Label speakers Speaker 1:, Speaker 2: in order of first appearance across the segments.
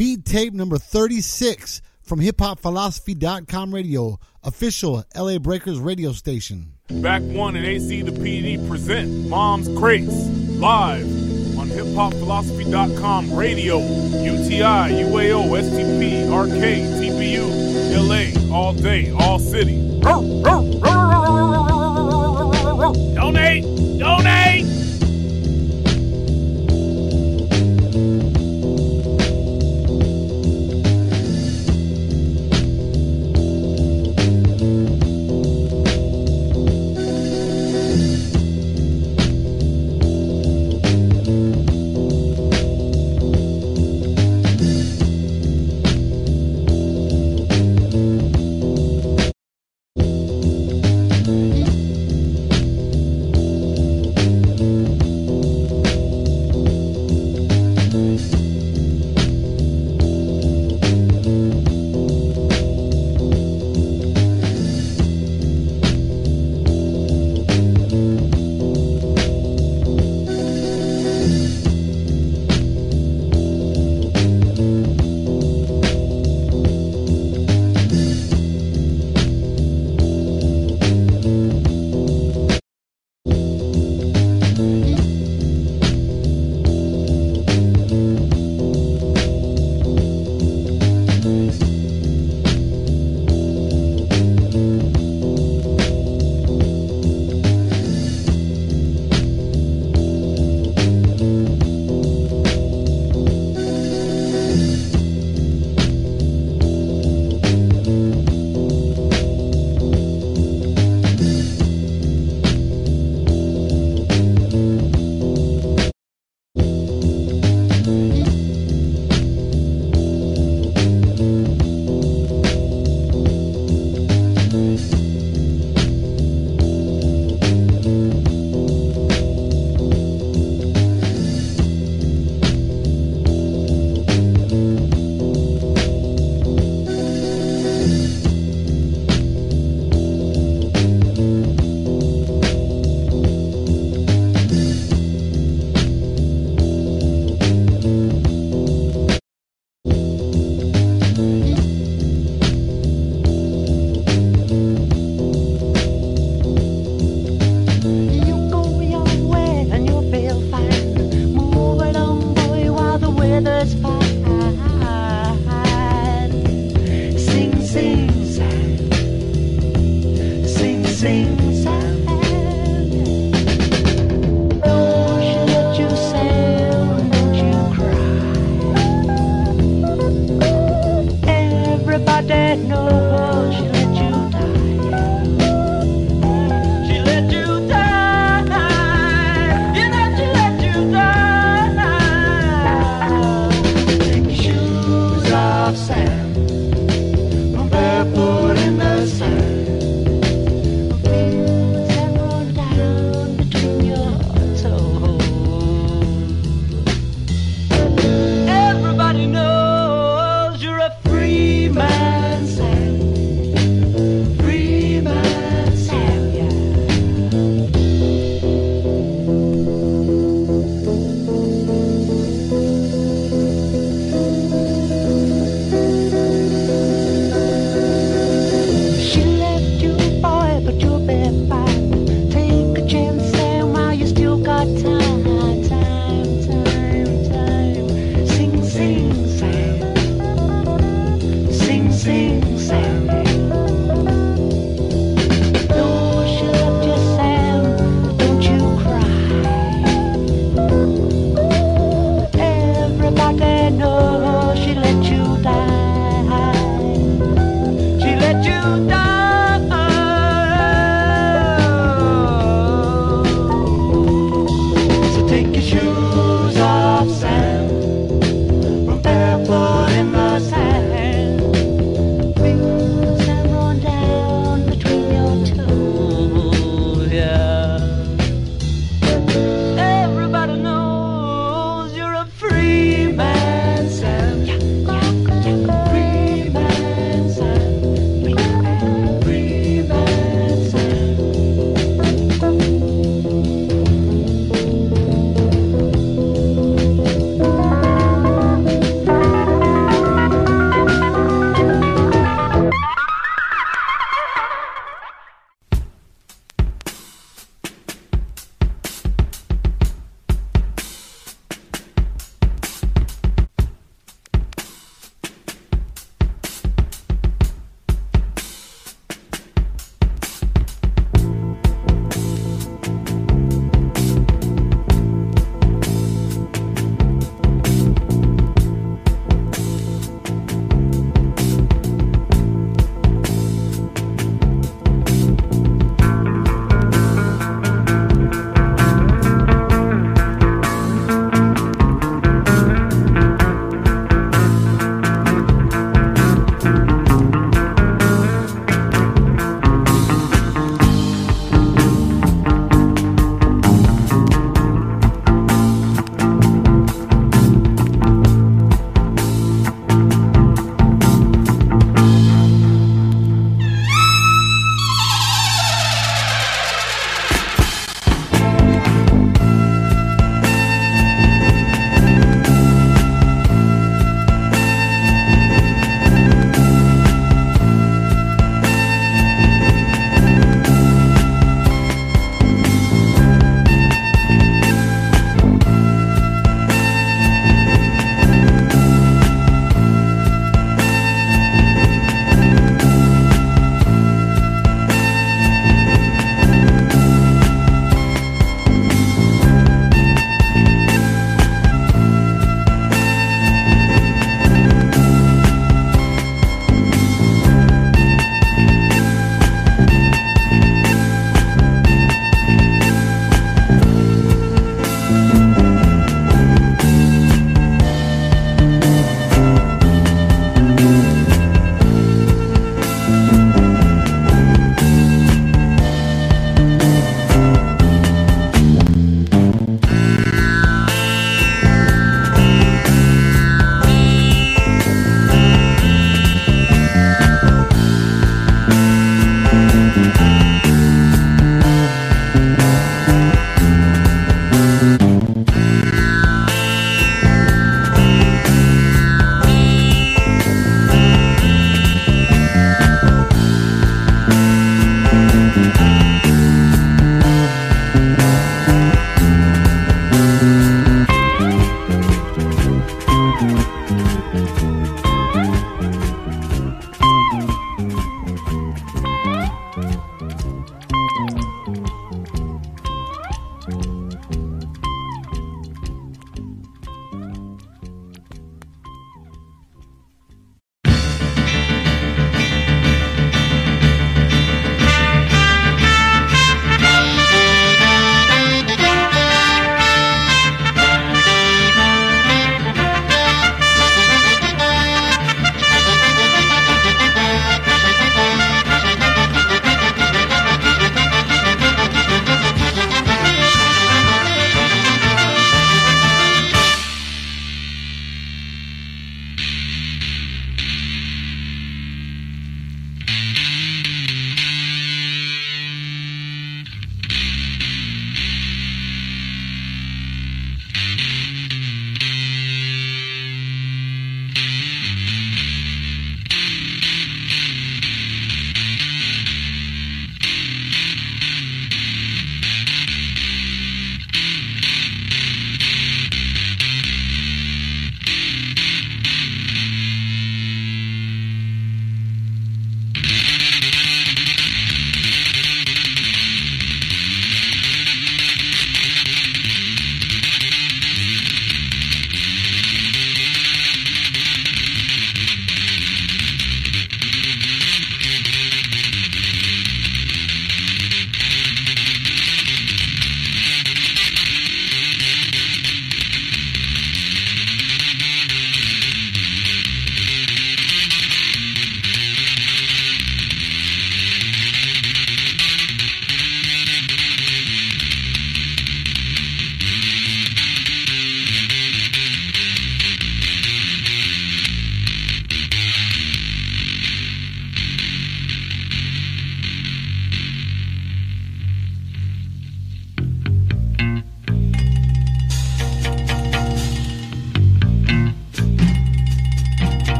Speaker 1: beat tape number 36 from hiphopphilosophy.com radio, official LA Breakers radio station.
Speaker 2: Back one and AC the PD present Mom's Crates live on hiphopphilosophy.com radio, UTI, UAO, STP, TBU, LA, all day, all city. Donate!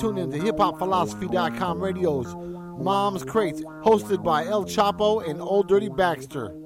Speaker 1: Are tuned into hiphopphilosophy.com radio's Mom's Crates, hosted by El Choppo and Old Dirty Backster.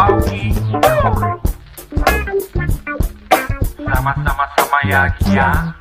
Speaker 3: Bauchi Sama-sama sama ya Kia.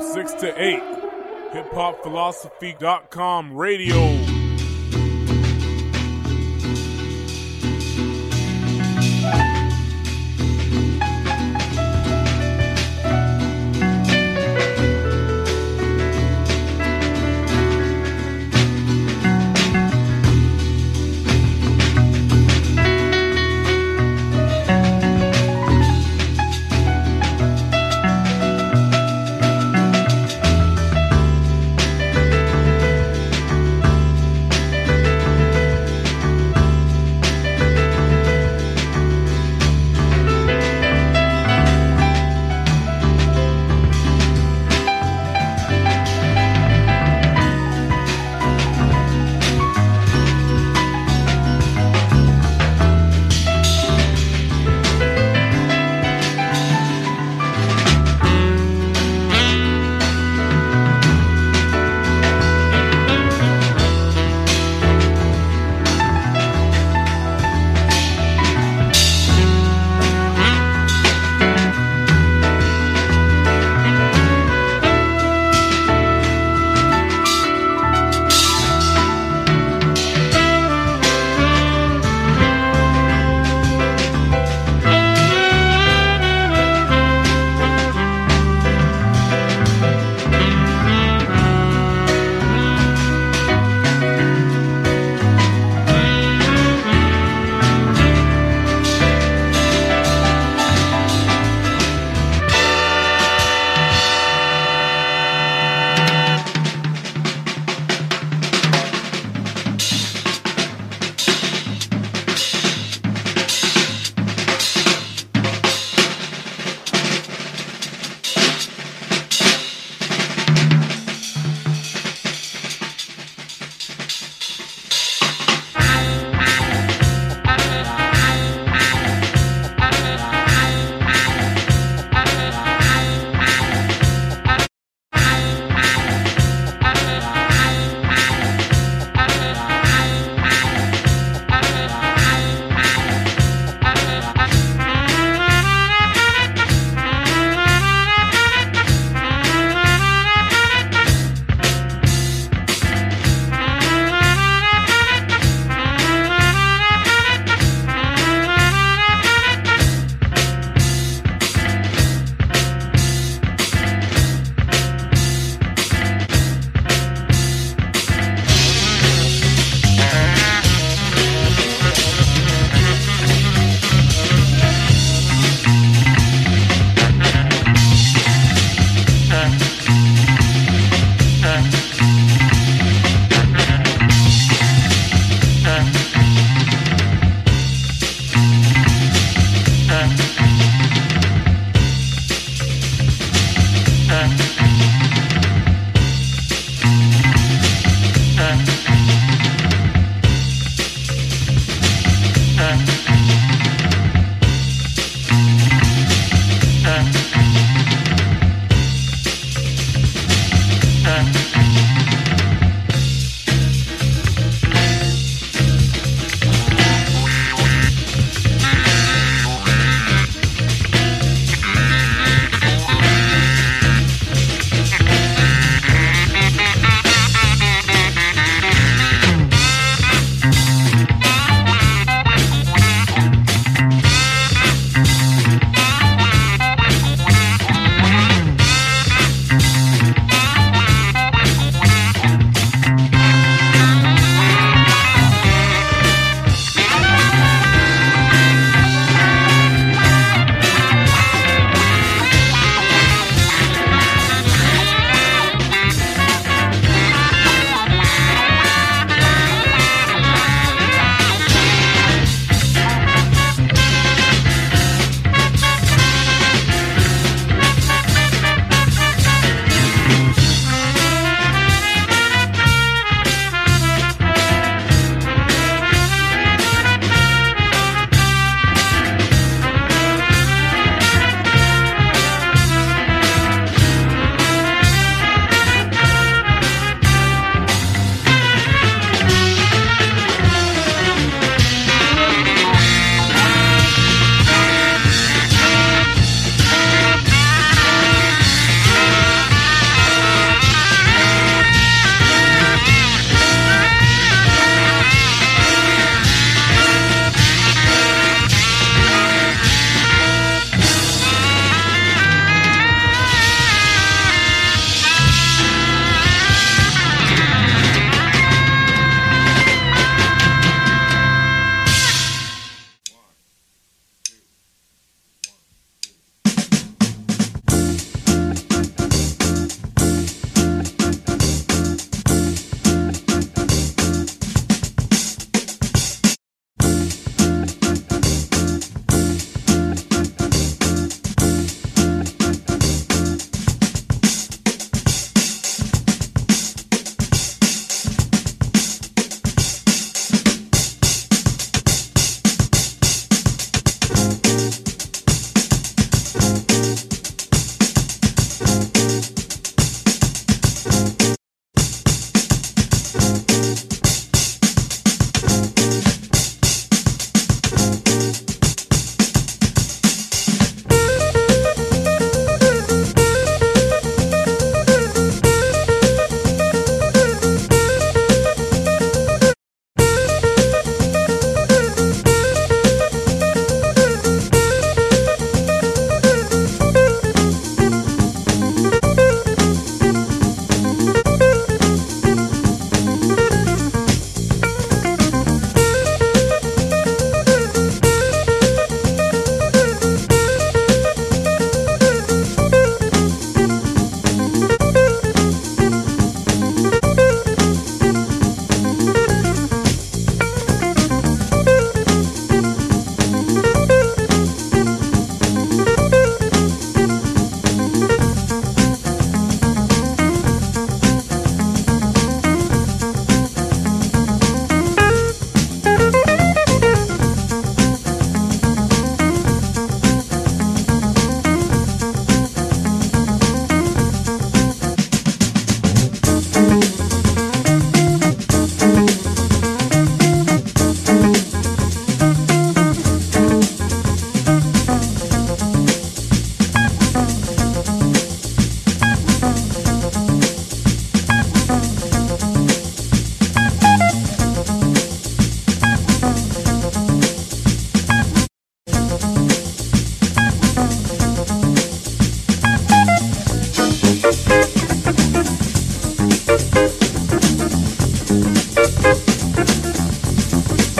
Speaker 3: From 6 to 8. HipHopPhilosophy.com radio.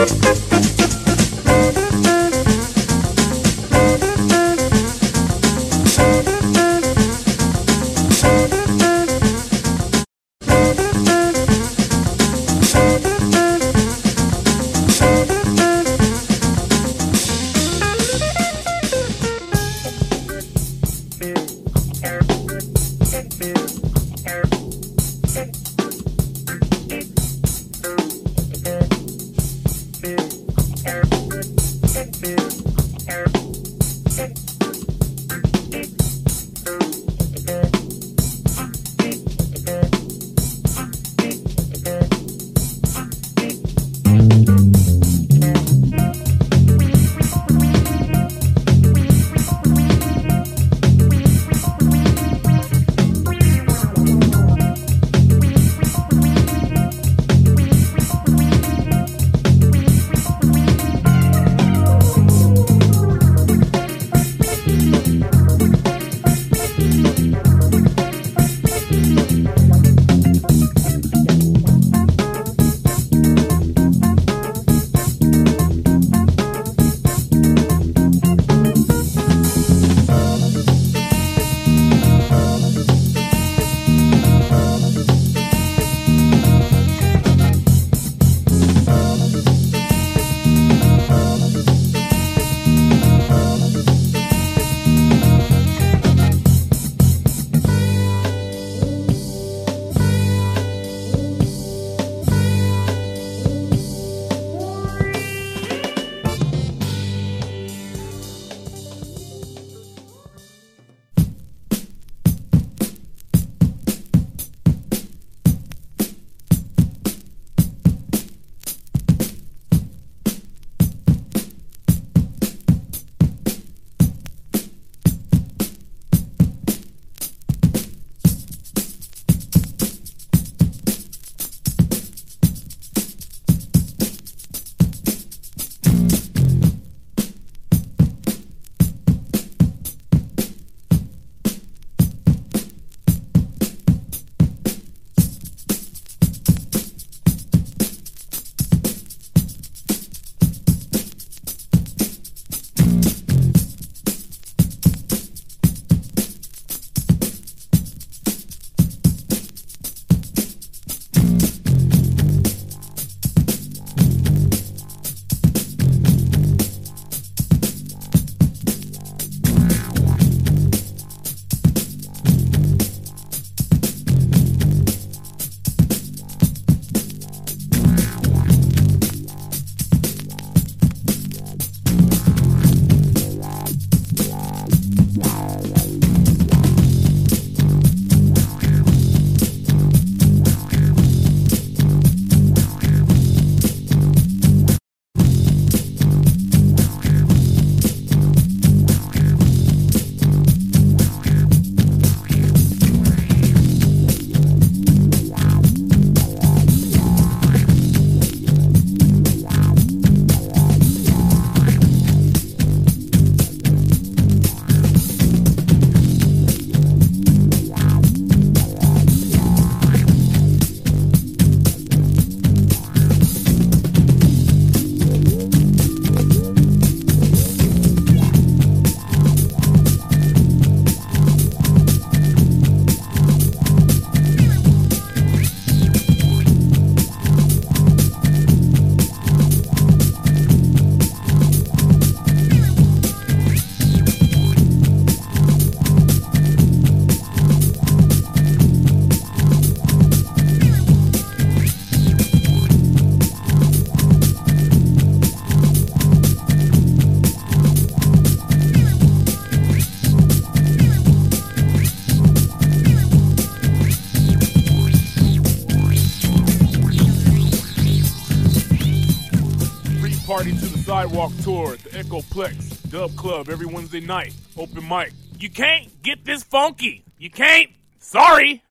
Speaker 3: Party to Sidewalk Tour at the Echoplex Dub Club every Wednesday night. Open mic. You can't get this funky. You can't. Sorry.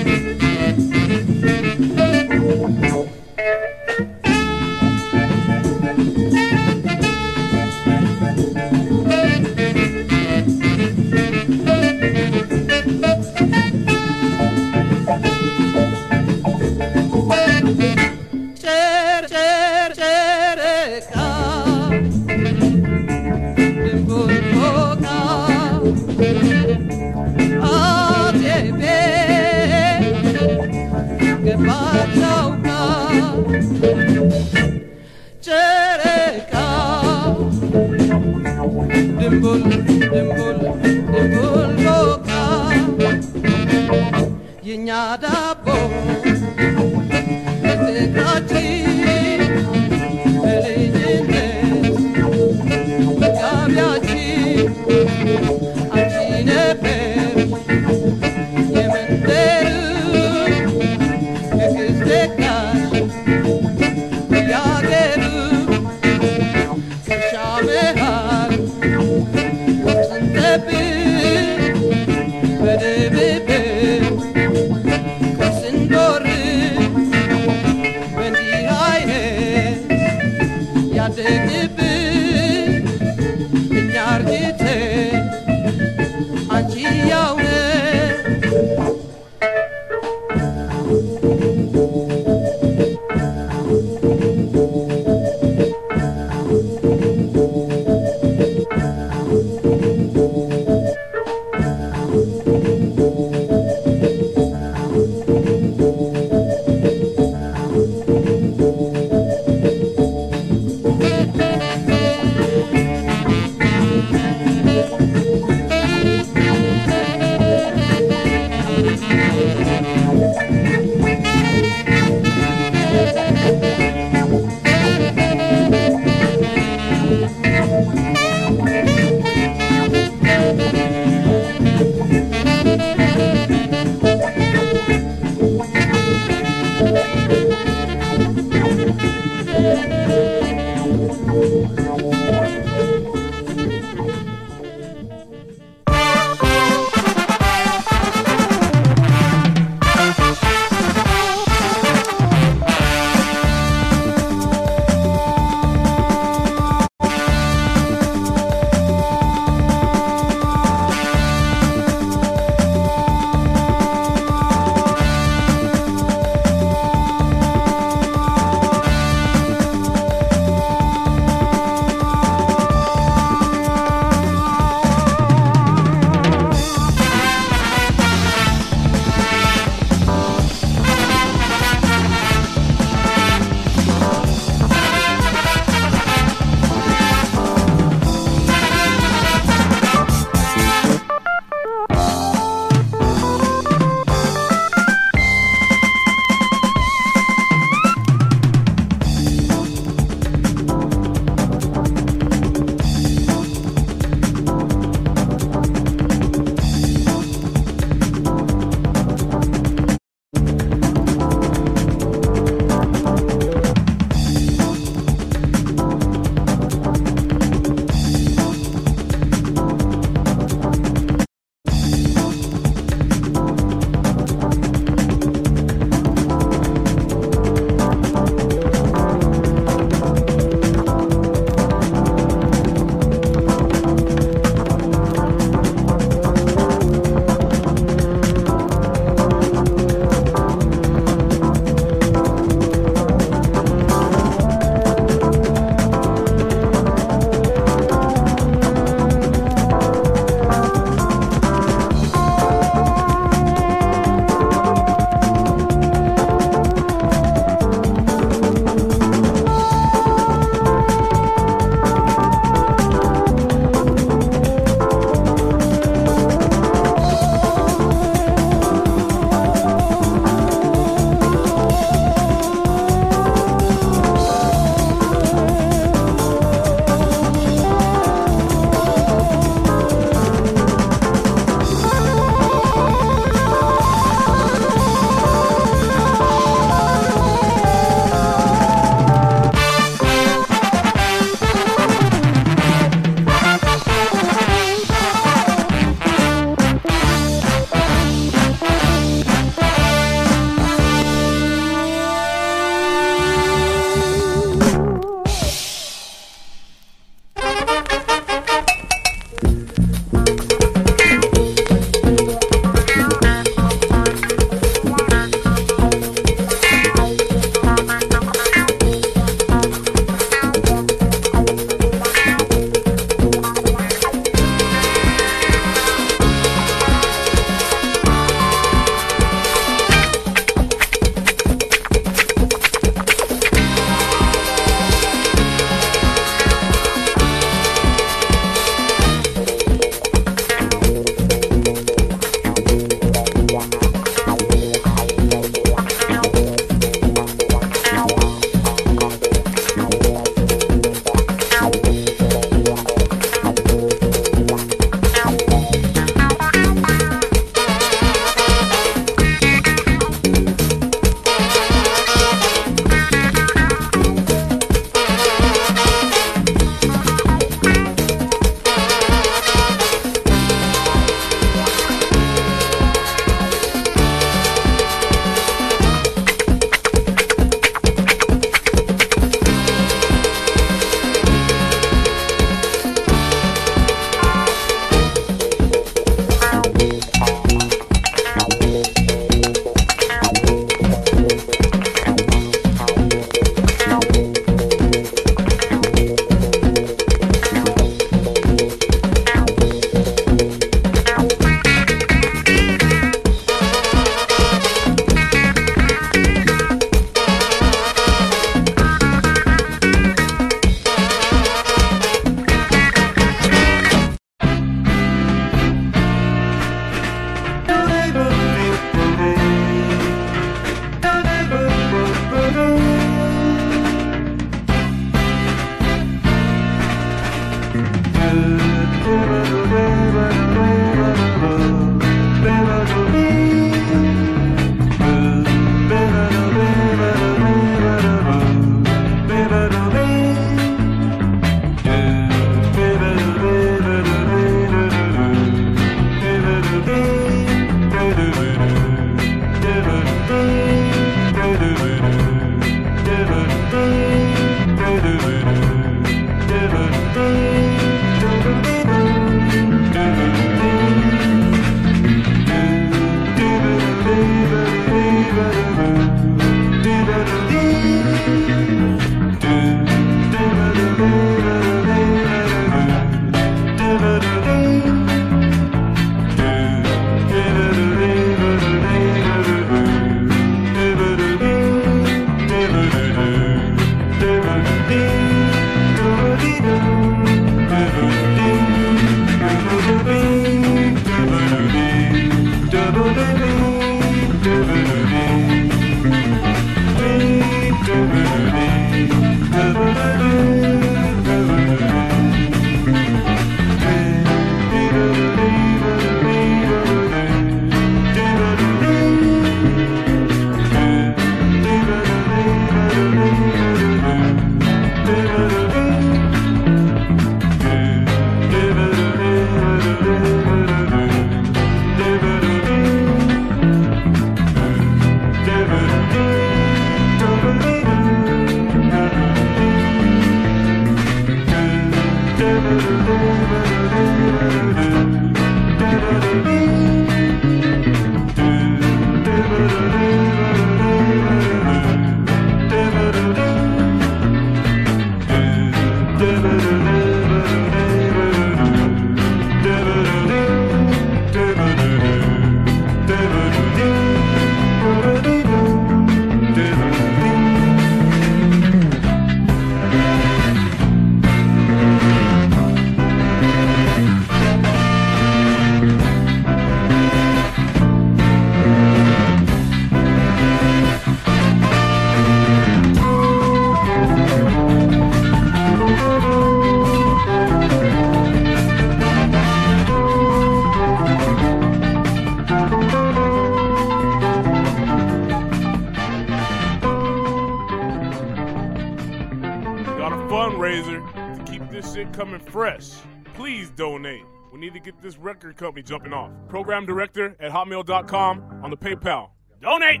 Speaker 3: Get this record company jumping off. Program director at hotmail.com on the PayPal. Donate!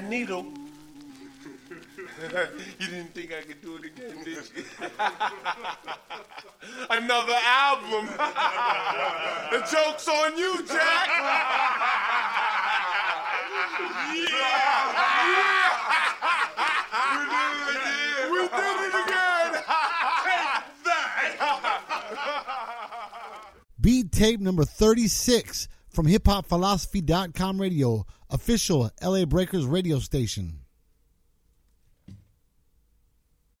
Speaker 4: That needle. you didn't think I could do it again, did you? Another album. the joke's on you, Jack. yeah. We did it again. We did it again. Take that.
Speaker 1: Beat tape number 36 from hiphopphilosophy.com radio, official LA Breakers radio station.